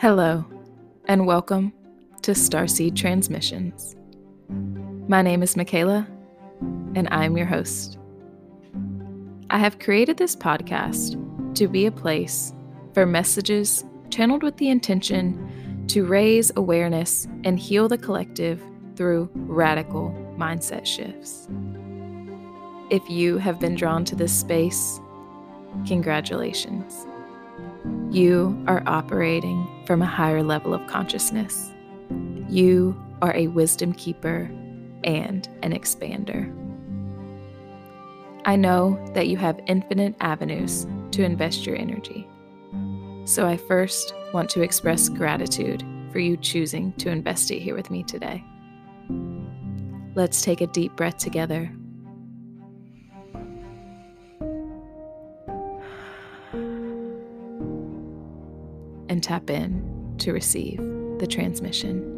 Hello, and welcome to Starseed Transmissions. My name is Michaela, and I'm your host. I have created this podcast to be a place for messages channeled with the intention to raise awareness and heal the collective through radical mindset shifts. If you have been drawn to this space, congratulations. You are operating from a higher level of consciousness. You are a wisdom keeper and an expander. I know that you have infinite avenues to invest your energy. So I first want to express gratitude for you choosing to invest it here with me today. Let's take a deep breath together and tap in to receive the transmission.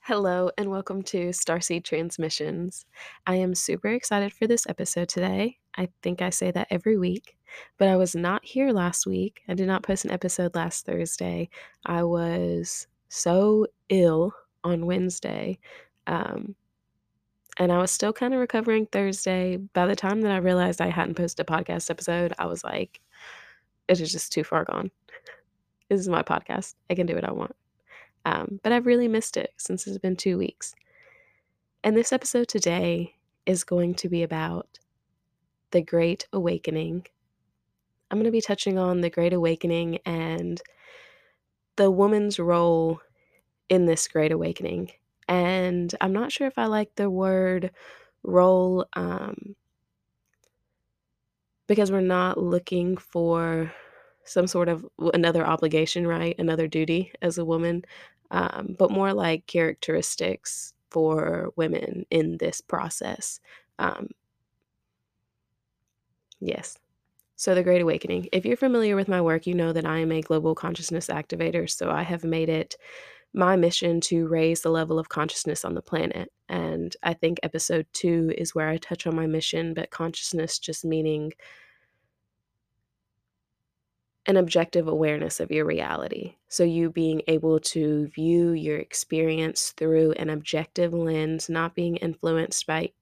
Hello, and welcome to Starseed Transmissions. I am super excited for this episode today. I think I say that every week, but I was not here last week. I did not post an episode last Thursday. I was so ill on Wednesday. Um, and I was still kind of recovering Thursday. By the time that I realized I hadn't posted a podcast episode, I was like, it is just too far gone. This is my podcast. I can do what I want. Um, but I've really missed it since it's been two weeks. And this episode today is going to be about the Great Awakening. I'm going to be touching on the Great Awakening and the woman's role in this Great Awakening and I'm not sure if I like the word role um, because we're not looking for some sort of another obligation, right? Another duty as a woman, um, but more like characteristics for women in this process. Um, yes. So, the Great Awakening. If you're familiar with my work, you know that I am a global consciousness activator. So, I have made it my mission to raise the level of consciousness on the planet. And I think episode two is where I touch on my mission, but consciousness just meaning an objective awareness of your reality. So, you being able to view your experience through an objective lens, not being influenced by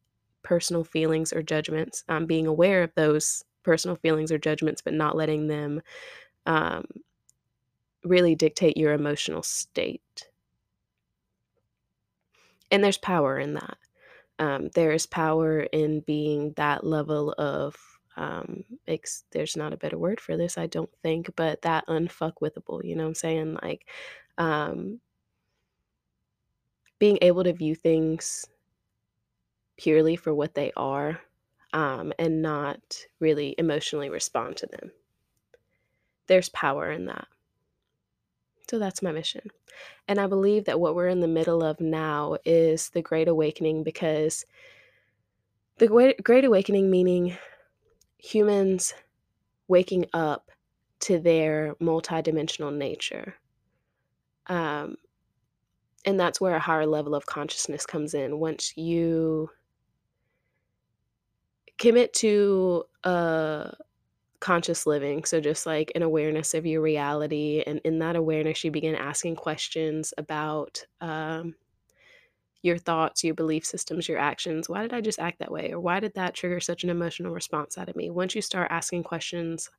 personal feelings or judgments, um, being aware of those personal feelings or judgments, but not letting them um, really dictate your emotional state. And there's power in that. Um, there is power in being that level of um ex- there's not a better word for this i don't think but that unfuckwithable you know what i'm saying like um being able to view things purely for what they are um, and not really emotionally respond to them there's power in that so that's my mission. And I believe that what we're in the middle of now is the Great Awakening because the Great, Awakening meaning humans waking up to their multidimensional nature. Um, and that's where a higher level of consciousness comes in. Once you commit to a conscious living. So, just like an awareness of your reality. And in that awareness, you begin asking questions about um, your thoughts, your belief systems, your actions. Why did I just act that way? Or why did that trigger such an emotional response out of me? Once you start asking questions,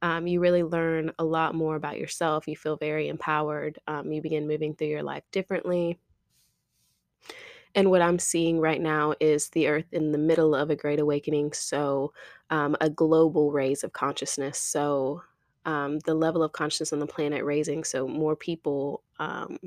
um, you really learn a lot more about yourself. You feel very empowered. Um, you begin moving through your life differently. And what I'm seeing right now is the earth in the middle of a great awakening. So, um, a global raise of consciousness. So, um, the level of consciousness on the planet raising. So, more people um,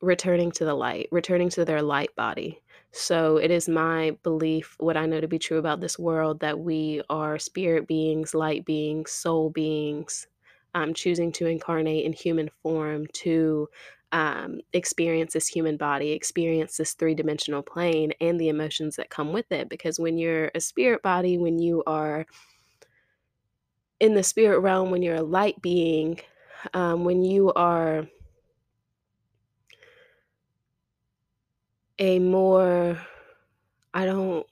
returning to the light, returning to their light body. So, it is my belief, what I know to be true about this world, that we are spirit beings, light beings, soul beings, um, choosing to incarnate in human form to um, experience this human body, experience this three dimensional plane, and the emotions that come with it. Because when you're a spirit body, when you are in the spirit realm, when you're a light being, um, when you are a more I don't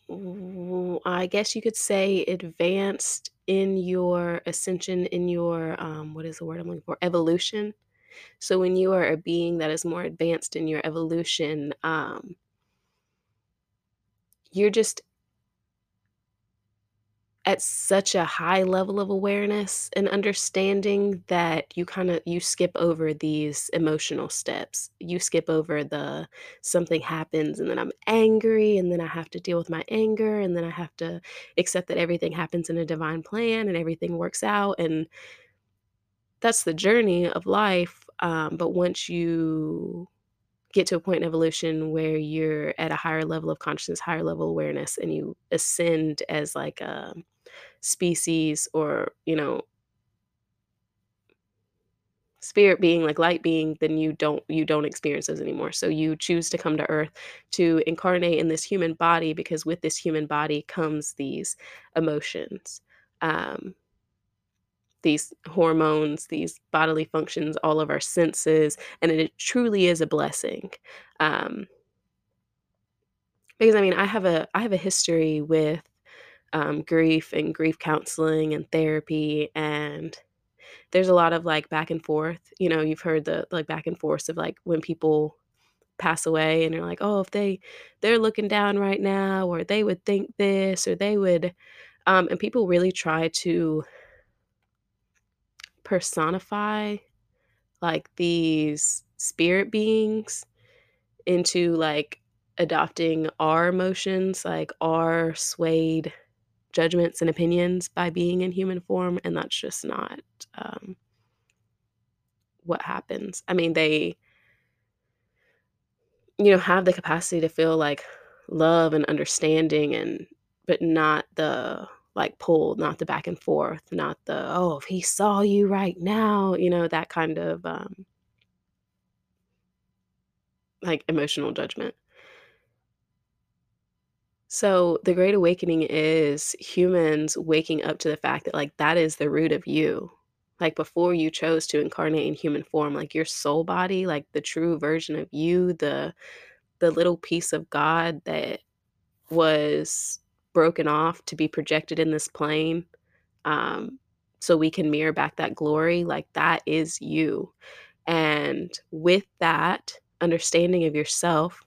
I guess you could say advanced in your ascension, in your, um, what is the word I'm looking for? Evolution. So when you are a being that is more advanced in your evolution, um you're just at such a high level of awareness and understanding that you kinda you skip over these emotional steps. You skip over the something happens and then I'm angry and then I have to deal with my anger and then I have to accept that everything happens in a divine plan and everything works out and that's the journey of life, um, but once you get to a point in evolution where you're at a higher level of consciousness, higher level awareness, and you ascend as like a species or, you know spirit being, like light being, then you don't you don't experience those anymore. So you choose to come to Earth to incarnate in this human body because with this human body comes these emotions. Um these hormones, these bodily functions, all of our senses, and it truly is a blessing. Um because I mean, I have a I have a history with, um, grief and grief counseling and therapy, and there's a lot of, like, back and forth. You know, you've heard the, like, back and forth of, like, when people pass away and you're like, "Oh, if they they're looking down right now, or they would think this, or they would" um, and people really try to personify, like, these spirit beings into, like, adopting our emotions, like, our swayed judgments and opinions by being in human form, and that's just not, um what happens. I mean, they you know, have the capacity to feel, like, love and understanding and but not the, like, pull, not the back and forth, not the, "Oh, if he saw you right now," you know, that kind of, um like, emotional judgment. So, the Great Awakening is humans waking up to the fact that, like, that is the root of you. Like, before you chose to incarnate in human form, like, your soul body, like, the true version of you, the the little piece of God that was broken off to be projected in this plane, um, so we can mirror back that glory, like, that is you. And with that understanding of yourself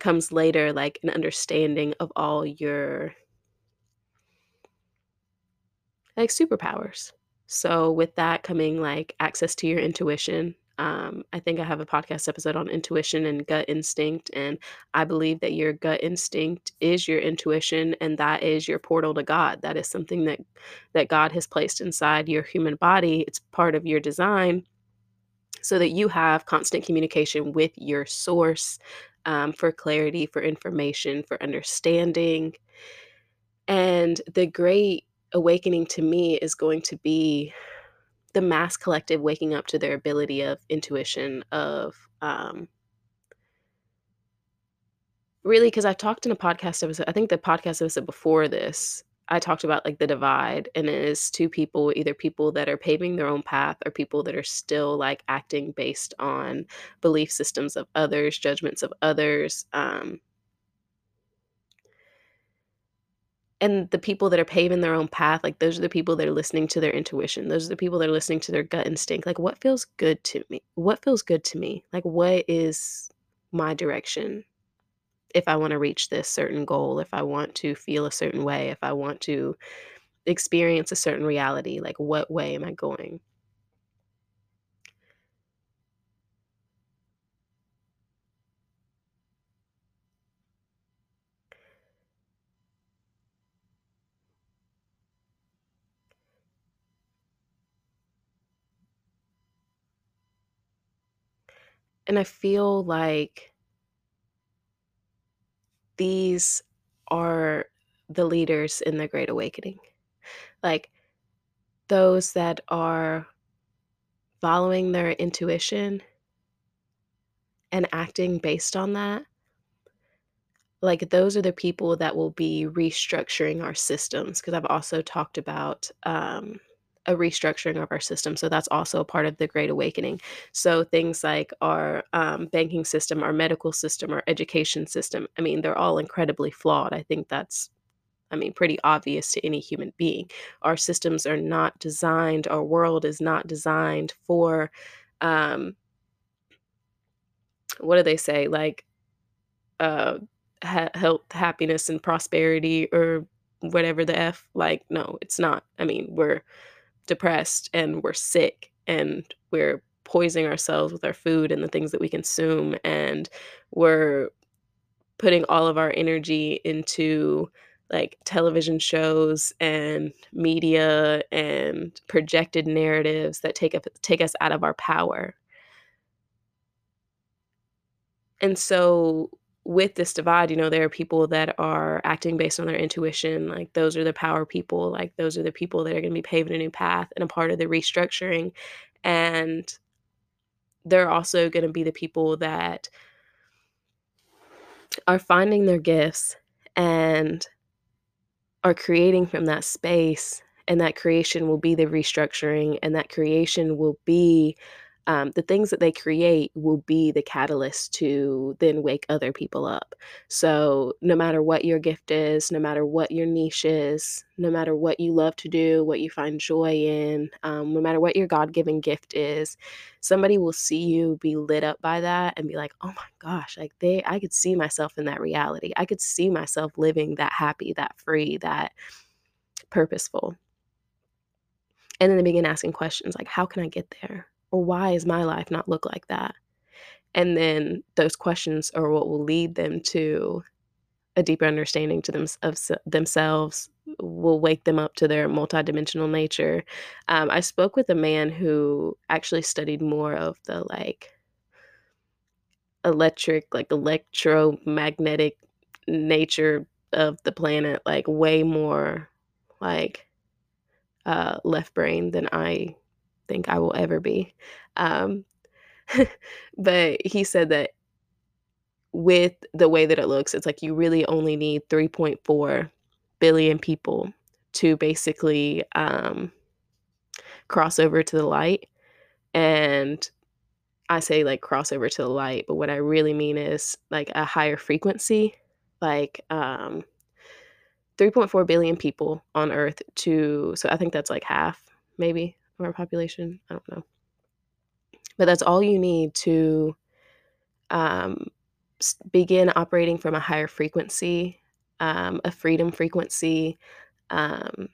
comes later, like, an understanding of all your like, superpowers. So, with that coming, like, access to your intuition. Um, I think I have a podcast episode on intuition and gut instinct, and I believe that your gut instinct is your intuition, and that is your portal to God. That is something that that God has placed inside your human body. It's part of your design so that you have constant communication with your source, um, for clarity, for information, for understanding. And the Great Awakening to me is going to be the mass collective waking up to their ability of intuition, of, um really, 'cause I've talked in a podcast episode I think the podcast episode before this, I talked about, like, the divide, and it is 2 people, either people that are paving their own path or people that are still, like, acting based on belief systems of others, judgments of others, um and the people that are paving their own path, like, those are the people that are listening to their intuition. Those are the people that are listening to their gut instinct. Like, "What feels good to me? What feels good to me? Like, what is my direction if I wanna reach this certain goal, if I want to feel a certain way, if I want to experience a certain reality, like, what way am I going?" And I feel like these are the leaders in the Great Awakening. Like, those that are following their intuition and acting based on that like, those are the people that will be restructuring our systems. Because I've also talked about, um, a restructuring of our system, so that's also a part of the Great Awakening. So, things like our, um, banking system, our medical system, our education system, I mean, they're all incredibly flawed. I think that's I mean, pretty obvious to any human being. Our systems are not designed, our world is not designed for, um, what do they say? Like, uh, ha- health, happiness, and prosperity, or whatever the F. Like, no, it's not. I mean, we're depressed and we're sick and we're poisoning ourselves with our food and the things that we consume and we're putting all of our energy into like television shows and media and projected narratives that take up take us out of our power. And so with this divide, you know, there are people that are acting based on their intuition. Like those are the power people. Like those are the people that are going to be paving a new path and a part of the restructuring. And they're also going to be the people that are finding their gifts and are creating from that space. And that creation will be the restructuring, and that creation will be um, the things that they create will be the catalyst to then wake other people up. So, no matter what your gift is, no matter what your niche is, no matter what you love to do, what you find joy in, um, no matter what your God given gift is, somebody will see you be lit up by that and be like, oh my gosh, like they, I could see myself in that reality. I could see myself living that happy, that free, that purposeful. And then they begin asking questions like, how can I get there? Or why is my life not look like that? And then those questions are what will lead them to a deeper understanding to them of themselves will wake them up to their multidimensional nature. Um, I spoke with a man who actually studied more of the like electric, like electromagnetic nature of the planet, like way more like uh, left brain than I think I will ever be. Um, but he said that with the way that it looks, it's like you really only need 3.4 billion people to basically um, cross over to the light. And I say like cross over to the light, but what I really mean is like a higher frequency, like um, 3.4 billion people on Earth to, so I think that's like half maybe of our population. I don't know. But that's all you need to um, begin operating from a higher frequency, um, a freedom frequency, um,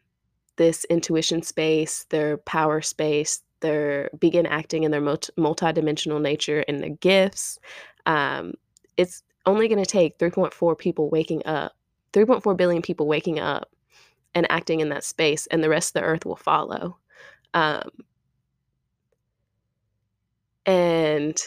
this intuition space, their power space, their begin acting in their multi- multidimensional nature and their gifts. Um, it's only going to take 3.4 people waking up, 3.4 billion people waking up and acting in that space, and the rest of the earth will follow. Um, and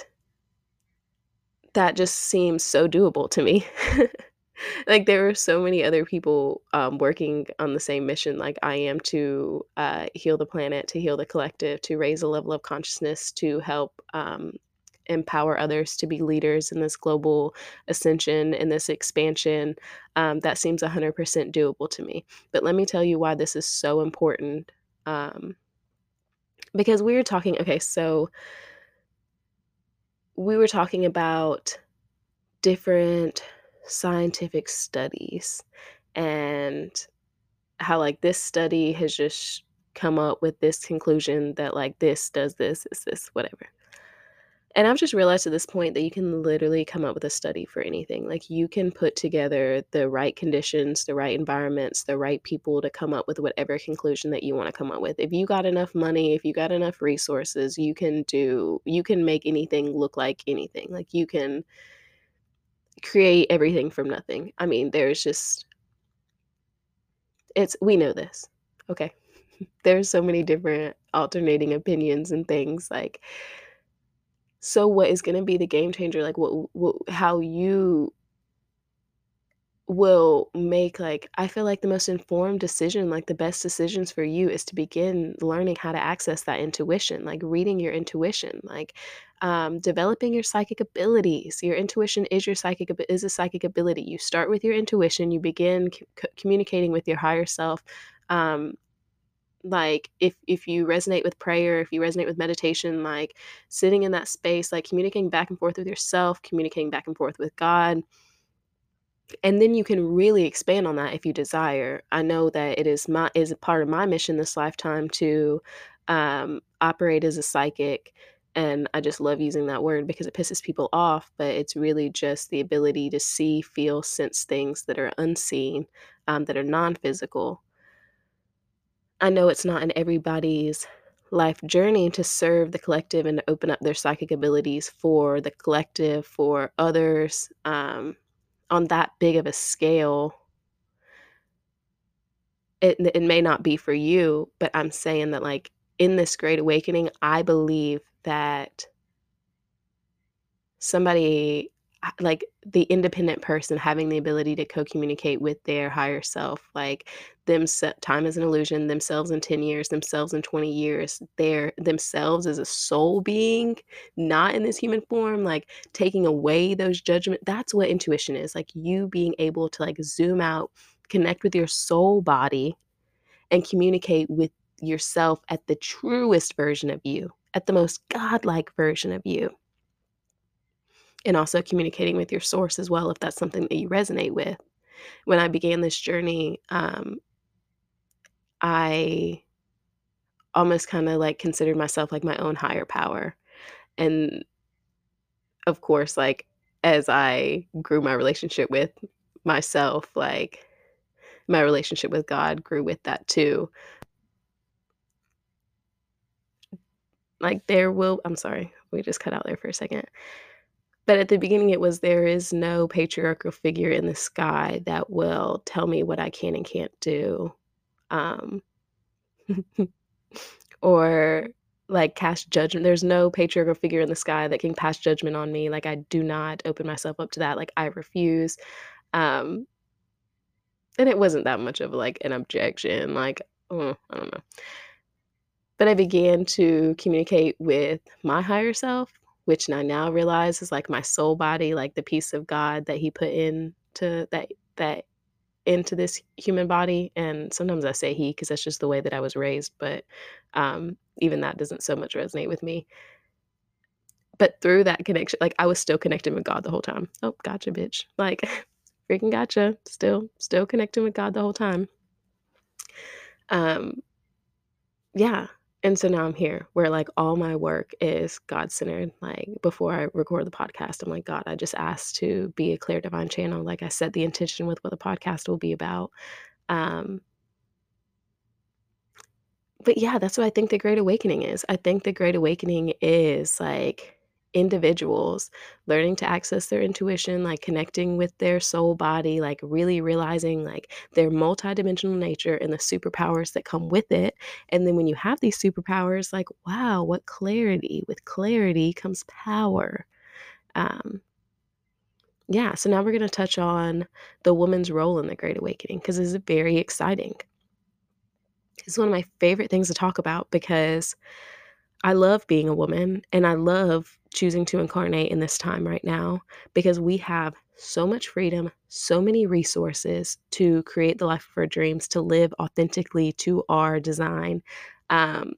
that just seems so doable to me. like there are so many other people um, working on the same mission. Like i am to uh, heal the planet to heal the collective to raise a level of consciousness to help um, empower others to be leaders in this global ascension and this expansion. Um, that seems 100% doable to me. But let me tell you why this is so important um, because we were talking okay, so we were talking about different scientific studies and how like this study has just come up with this conclusion that like this does this, this, this, whatever. And I've just realized at this point that you can literally come up with a study for anything. Like you can put together the right conditions, the right environments, the right people to come up with whatever conclusion that you want to come up with. If you got enough money, if you got enough resources, you can do you can make anything look like anything. Like you can create everything from nothing. I mean, there's just it's we know this. Okay. there's so many different alternating opinions and things like so what is going to be the game changer? Like what, what how you will make like i feel like the most informed decision like the best decisions for you is to begin learning how to access that intuition like reading your intuition like um, developing your psychic abilities. Your intuition is your psychic is a psychic ability. You start with your intuition you begin c- communicating with your higher self um, like if if you resonate with prayer if you resonate with meditation like sitting in that space like communicating back and forth with yourself communicating back and forth with god and then you can really expand on that if you desire. I know that it is my is a part of my mission this lifetime to um, operate as a psychic, and I just love using that word because it pisses people off. But it's really just the ability to see, feel, sense things that are unseen, um, that are non-physical. I know it's not in everybody's life journey to serve the collective and to open up their psychic abilities for the collective, for others. Um, on that big of a scale it it may not be for you, but I'm saying that, like, in this great awakening, I believe that somebody like the independent person having the ability to co-communicate with their higher self like them time is an illusion themselves in 10 years themselves in 20 years their themselves as a soul being not in this human form like taking away those judgment that's what intuition is like you being able to like zoom out connect with your soul body and communicate with yourself at the truest version of you at the most godlike version of you and also communicating with your source as well if that's something that you resonate with. When i began this journey um, i almost kind of like considered myself like my own higher power. And of course like as i grew my relationship with myself like my relationship with god grew with that too. Like there will i'm sorry we just cut out there for a second but at the beginning, it was there is no patriarchal figure in the sky that will tell me what I can and can't do. Um, or like cast judgment. There's no patriarchal figure in the sky that can pass judgment on me. Like I do not open myself up to that. Like I refuse. Um, and it wasn't that much of like an objection. Like, oh, I don't know. But I began to communicate with my higher self which I now realize is like my soul body, like the piece of God that He put into that that into this human body. And sometimes I say He because that's just the way that I was raised, but um, even that doesn't so much resonate with me. But through that connection, like I was still connecting with God the whole time. Oh, gotcha, bitch! Like freaking gotcha. Still, still connecting with God the whole time. Um, yeah, and so now I'm here where like all my work is God centered. Like before I record the podcast, I'm like, God, I just asked to be a clear divine channel. Like I set the intention with what the podcast will be about. Um, but yeah, that's what I think the Great Awakening is. I think the Great Awakening is like individuals learning to access their intuition like connecting with their soul body like really realizing like their multidimensional nature and the superpowers that come with it. And then when you have these superpowers like wow what clarity with clarity comes power. Um yeah so now we're going to touch on the woman's role in the great awakening because it's very exciting. It's one of my favorite things to talk about because I love being a woman and I love choosing to incarnate in this time right now because we have so much freedom, so many resources to create the life of our dreams, to live authentically to our design. Um,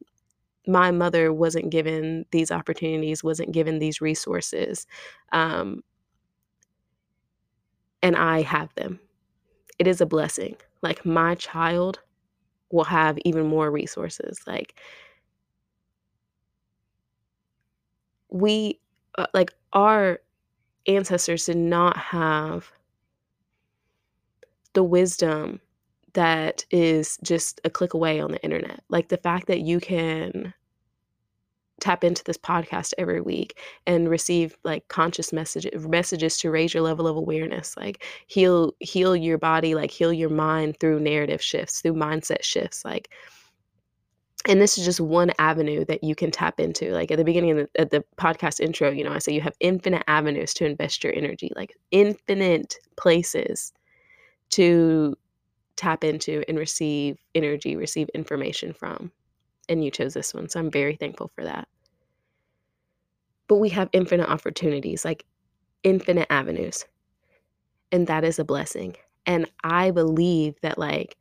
my mother wasn't given these opportunities, wasn't given these resources. Um, and I have them. It is a blessing. Like my child will have even more resources. Like we uh, like our ancestors did not have the wisdom that is just a click away on the internet. Like the fact that you can tap into this podcast every week and receive like conscious messages messages to raise your level of awareness like heal heal your body like heal your mind through narrative shifts through mindset shifts like and this is just one avenue that you can tap into like at the beginning of the, the, podcast intro you know i say you have infinite avenues to invest your energy like infinite places to tap into and receive energy receive information from and you chose this one so i'm very thankful for that. But we have infinite opportunities like infinite avenues and that is a blessing. And i believe that like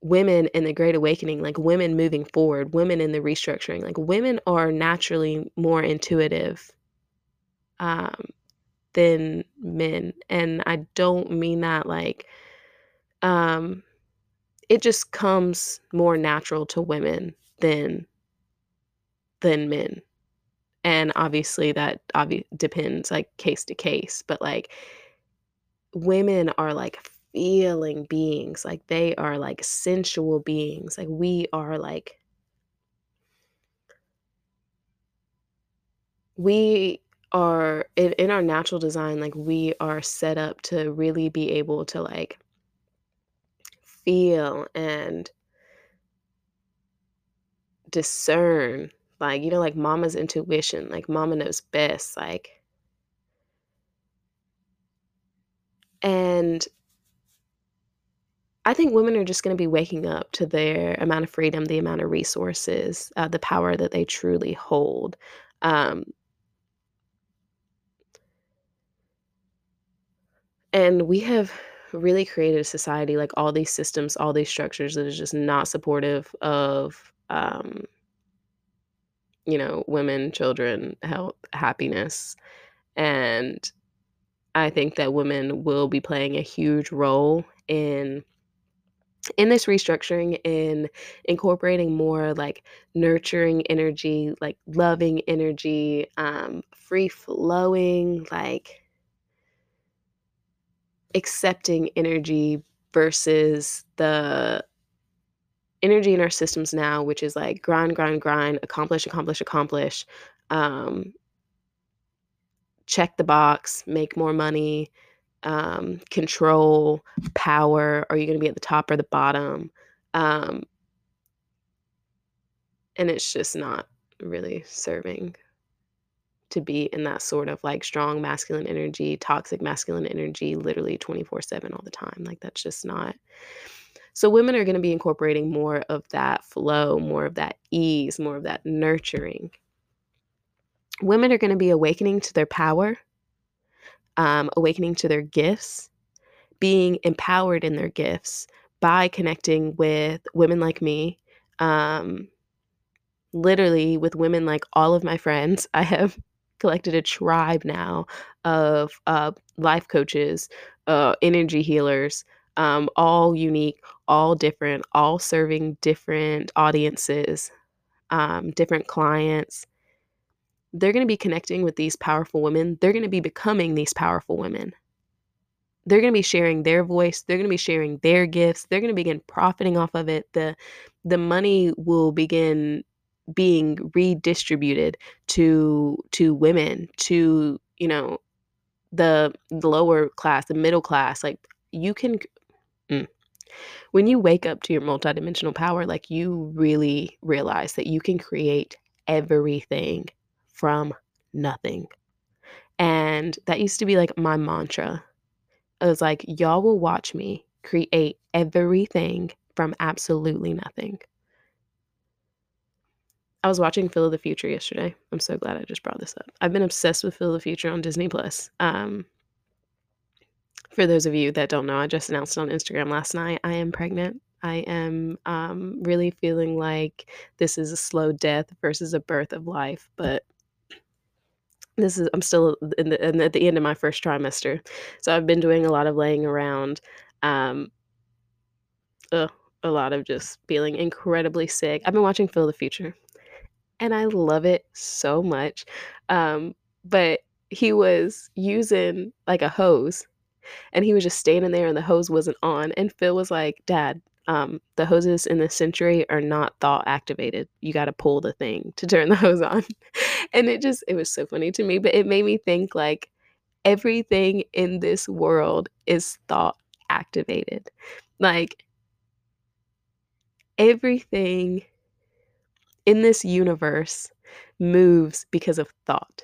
women in the great awakening like women moving forward women in the restructuring like women are naturally more intuitive um, than men. And I don't mean that like um it just comes more natural to women than than men. And obviously that obvi- depends like case to case, but like women are like feeling beings, like they are like sensual beings. Like we are like we are in, in our natural design like we are set up to really be able to like feel and discern like you know like mama's intuition like mama knows best like and i think women are just going to be waking up to their amount of freedom the amount of resources uh, the power that they truly hold um, And we have really created a society, like all these systems, all these structures that is just not supportive of, um, you know, women, children, health, happiness. And I think that women will be playing a huge role in in this restructuring in incorporating more like nurturing energy like loving energy um free flowing like accepting energy versus the energy in our systems now, which is like grind, grind, grind, accomplish, accomplish, accomplish, um, check the box, make more money, um, control, power. Are you going to be at the top or the bottom? Um, and it's just not really serving to be in that sort of like strong masculine energy, toxic masculine energy, literally 24 7 all the time. Like, that's just not. So, women are going to be incorporating more of that flow, more of that ease, more of that nurturing. Women are going to be awakening to their power, um, awakening to their gifts, being empowered in their gifts by connecting with women like me, um, literally with women like all of my friends. I have collected a tribe now of uh, life coaches, uh, energy healers, um, all unique, all different, all serving different audiences, um, different clients. They're going to be connecting with these powerful women. They're going to be becoming these powerful women. They're going to be sharing their voice. They're going to be sharing their gifts. They're going to begin profiting off of it. The the money will begin being redistributed to to women to you know the, lower class the middle class like you can mm, when you wake up to your multidimensional power like you really realize that you can create everything from nothing and that used to be like my mantra it was like y'all will watch me create everything from absolutely nothing I was watching Phil of the Future yesterday. I'm so glad I just brought this up. I've been obsessed with Phil of the Future on Disney Plus. Um, for those of you that don't know, I just announced on Instagram last night I am pregnant. I am um, really feeling like this is a slow death versus a birth of life, but this is I'm still in the, in the, at the end of my first trimester, so I've been doing a lot of laying around. Um, a lot of just feeling incredibly sick. I've been watching Phil the Future and I love it so much. Um, but he was using like a hose and he was just standing there and the hose wasn't on. And Phil was like, Dad, um, the hoses in this century are not thought activated. You got to pull the thing to turn the hose on. And it just, it was so funny to me, but it made me think like everything in this world is thought activated. Like everything in this universe moves because of thought.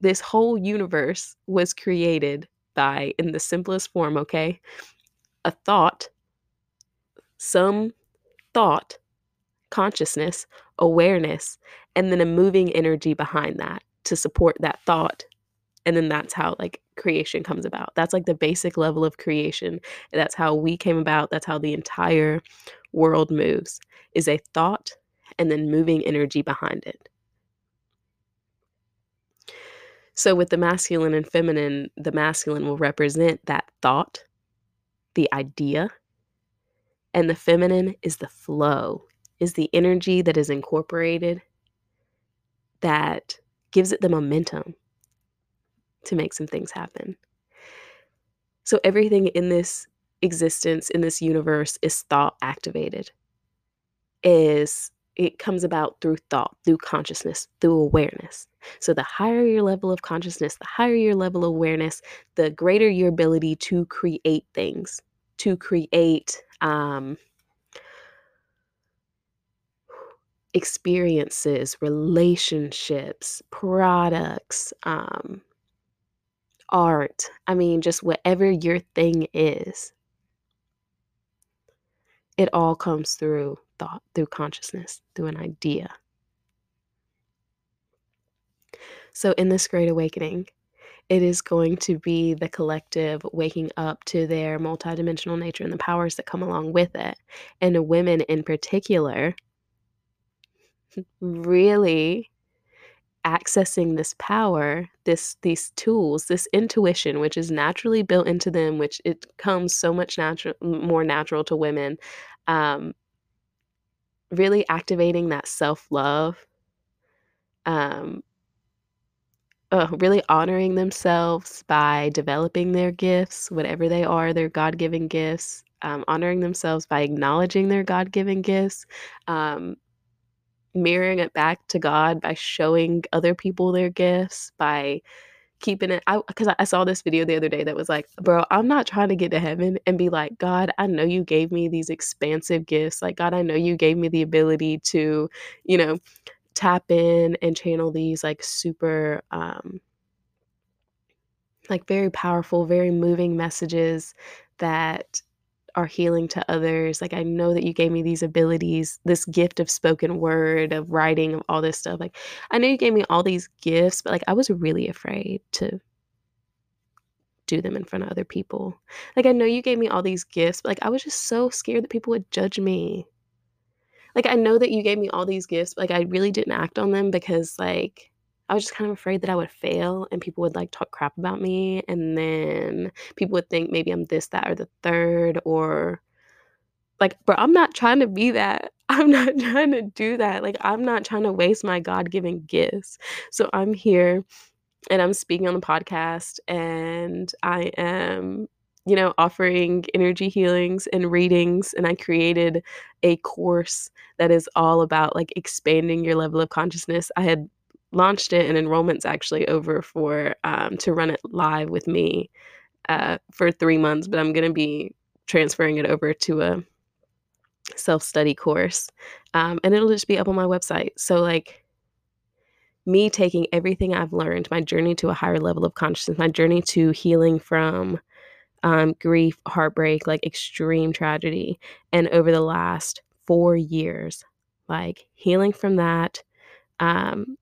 This whole universe was created by, in the simplest form, okay, a thought, some thought, consciousness, awareness, and then a moving energy behind that to support that thought. And then that's how like creation comes about. That's like the basic level of creation. That's how we came about. That's how the entire world moves is a thought and then moving energy behind it. So, with the masculine and feminine, the masculine will represent that thought, the idea, and the feminine is the flow, is the energy that is incorporated that gives it the momentum to make some things happen. So, everything in this existence, in this universe, is thought activated, is it comes about through thought, through consciousness, through awareness. So, the higher your level of consciousness, the higher your level of awareness, the greater your ability to create things, to create um, experiences, relationships, products, um, art. I mean, just whatever your thing is, it all comes through thought, through consciousness, through an idea. So, in this great awakening, it is going to be the collective waking up to their multidimensional nature and the powers that come along with it. And women in particular, really accessing this power, this these tools, this intuition, which is naturally built into them, which it comes so much natural, more natural to women. Um, really activating that self love, um, uh, really honoring themselves by developing their gifts, whatever they are, their God given gifts, um, honoring themselves by acknowledging their God given gifts, um, mirroring it back to God by showing other people their gifts, by keeping it I because I saw this video the other day that was like, "Bro, I'm not trying to get to heaven and be like, God, I know you gave me these expansive gifts. Like, God, I know you gave me the ability to, you know, tap in and channel these like super um like very powerful, very moving messages that are healing to others. Like, I know that you gave me these abilities, this gift of spoken word, of writing, of all this stuff. Like, I know you gave me all these gifts, but like, I was really afraid to do them in front of other people. Like, I know you gave me all these gifts, but like, I was just so scared that people would judge me. Like, I know that you gave me all these gifts, but like, I really didn't act on them because, like, I was just kind of afraid that I would fail and people would like talk crap about me. And then people would think maybe I'm this, that, or the third, or like, bro, I'm not trying to be that. I'm not trying to do that. Like, I'm not trying to waste my God given gifts. So I'm here and I'm speaking on the podcast and I am you know, offering energy healings and readings. And I created a course that is all about like expanding your level of consciousness. I had launched it and enrollment's actually over for um, to run it live with me uh, for three months but i'm going to be transferring it over to a self-study course um, and it'll just be up on my website. So like me taking everything i've learned my journey to a higher level of consciousness my journey to healing from um, grief heartbreak like extreme tragedy and over the last four years like healing from that um,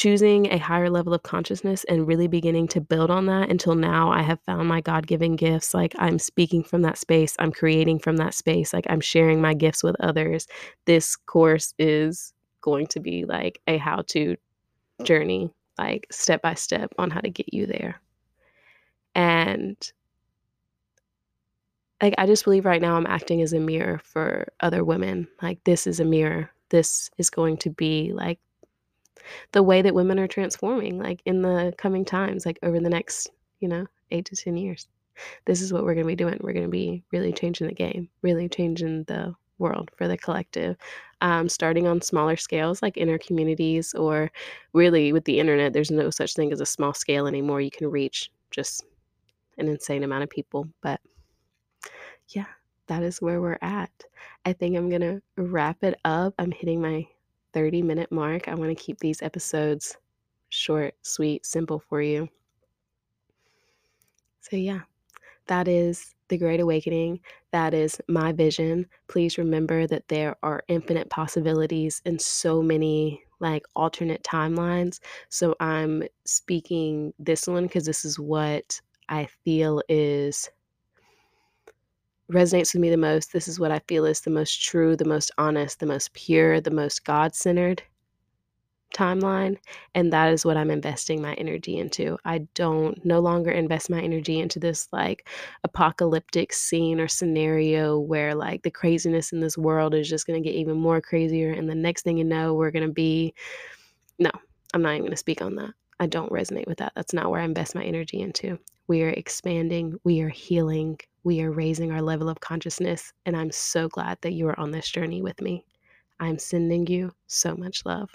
choosing a higher level of consciousness and really beginning to build on that until now I have found my God-given gifts like I'm speaking from that space I'm creating from that space like I'm sharing my gifts with others. This course is going to be like a how to journey like step by step on how to get you there. And like I just believe right now I'm acting as a mirror for other women. Like this is a mirror. This is going to be like the way that women are transforming like in the coming times like over the next you know eight to ten years. This is what we're going to be doing. We're going to be really changing the game really changing the world for the collective um, starting on smaller scales like inner communities or really with the internet there's no such thing as a small scale anymore. You can reach just an insane amount of people but yeah that is where we're at. I think i'm gonna wrap it up. I'm hitting my 30 minute mark. I want to keep these episodes short, sweet, simple for you. So, yeah, that is the Great Awakening. That is my vision. Please remember that there are infinite possibilities and so many like alternate timelines. So, I'm speaking this one because this is what I feel is resonates with me the most, this is what I feel is the most true, the most honest, the most pure, the most God centered. timeline and that is what I'm investing my energy into. I don't no longer invest my energy into this like apocalyptic scene or scenario where like the craziness in this world is just going to get even more crazier and the next thing you know we're going to be no, I'm not even going to speak on that. I don't resonate with that. That's not where I invest my energy into. We are expanding, we are healing, we are raising our level of consciousness and I'm so glad that you are on this journey with me. I'm sending you so much love.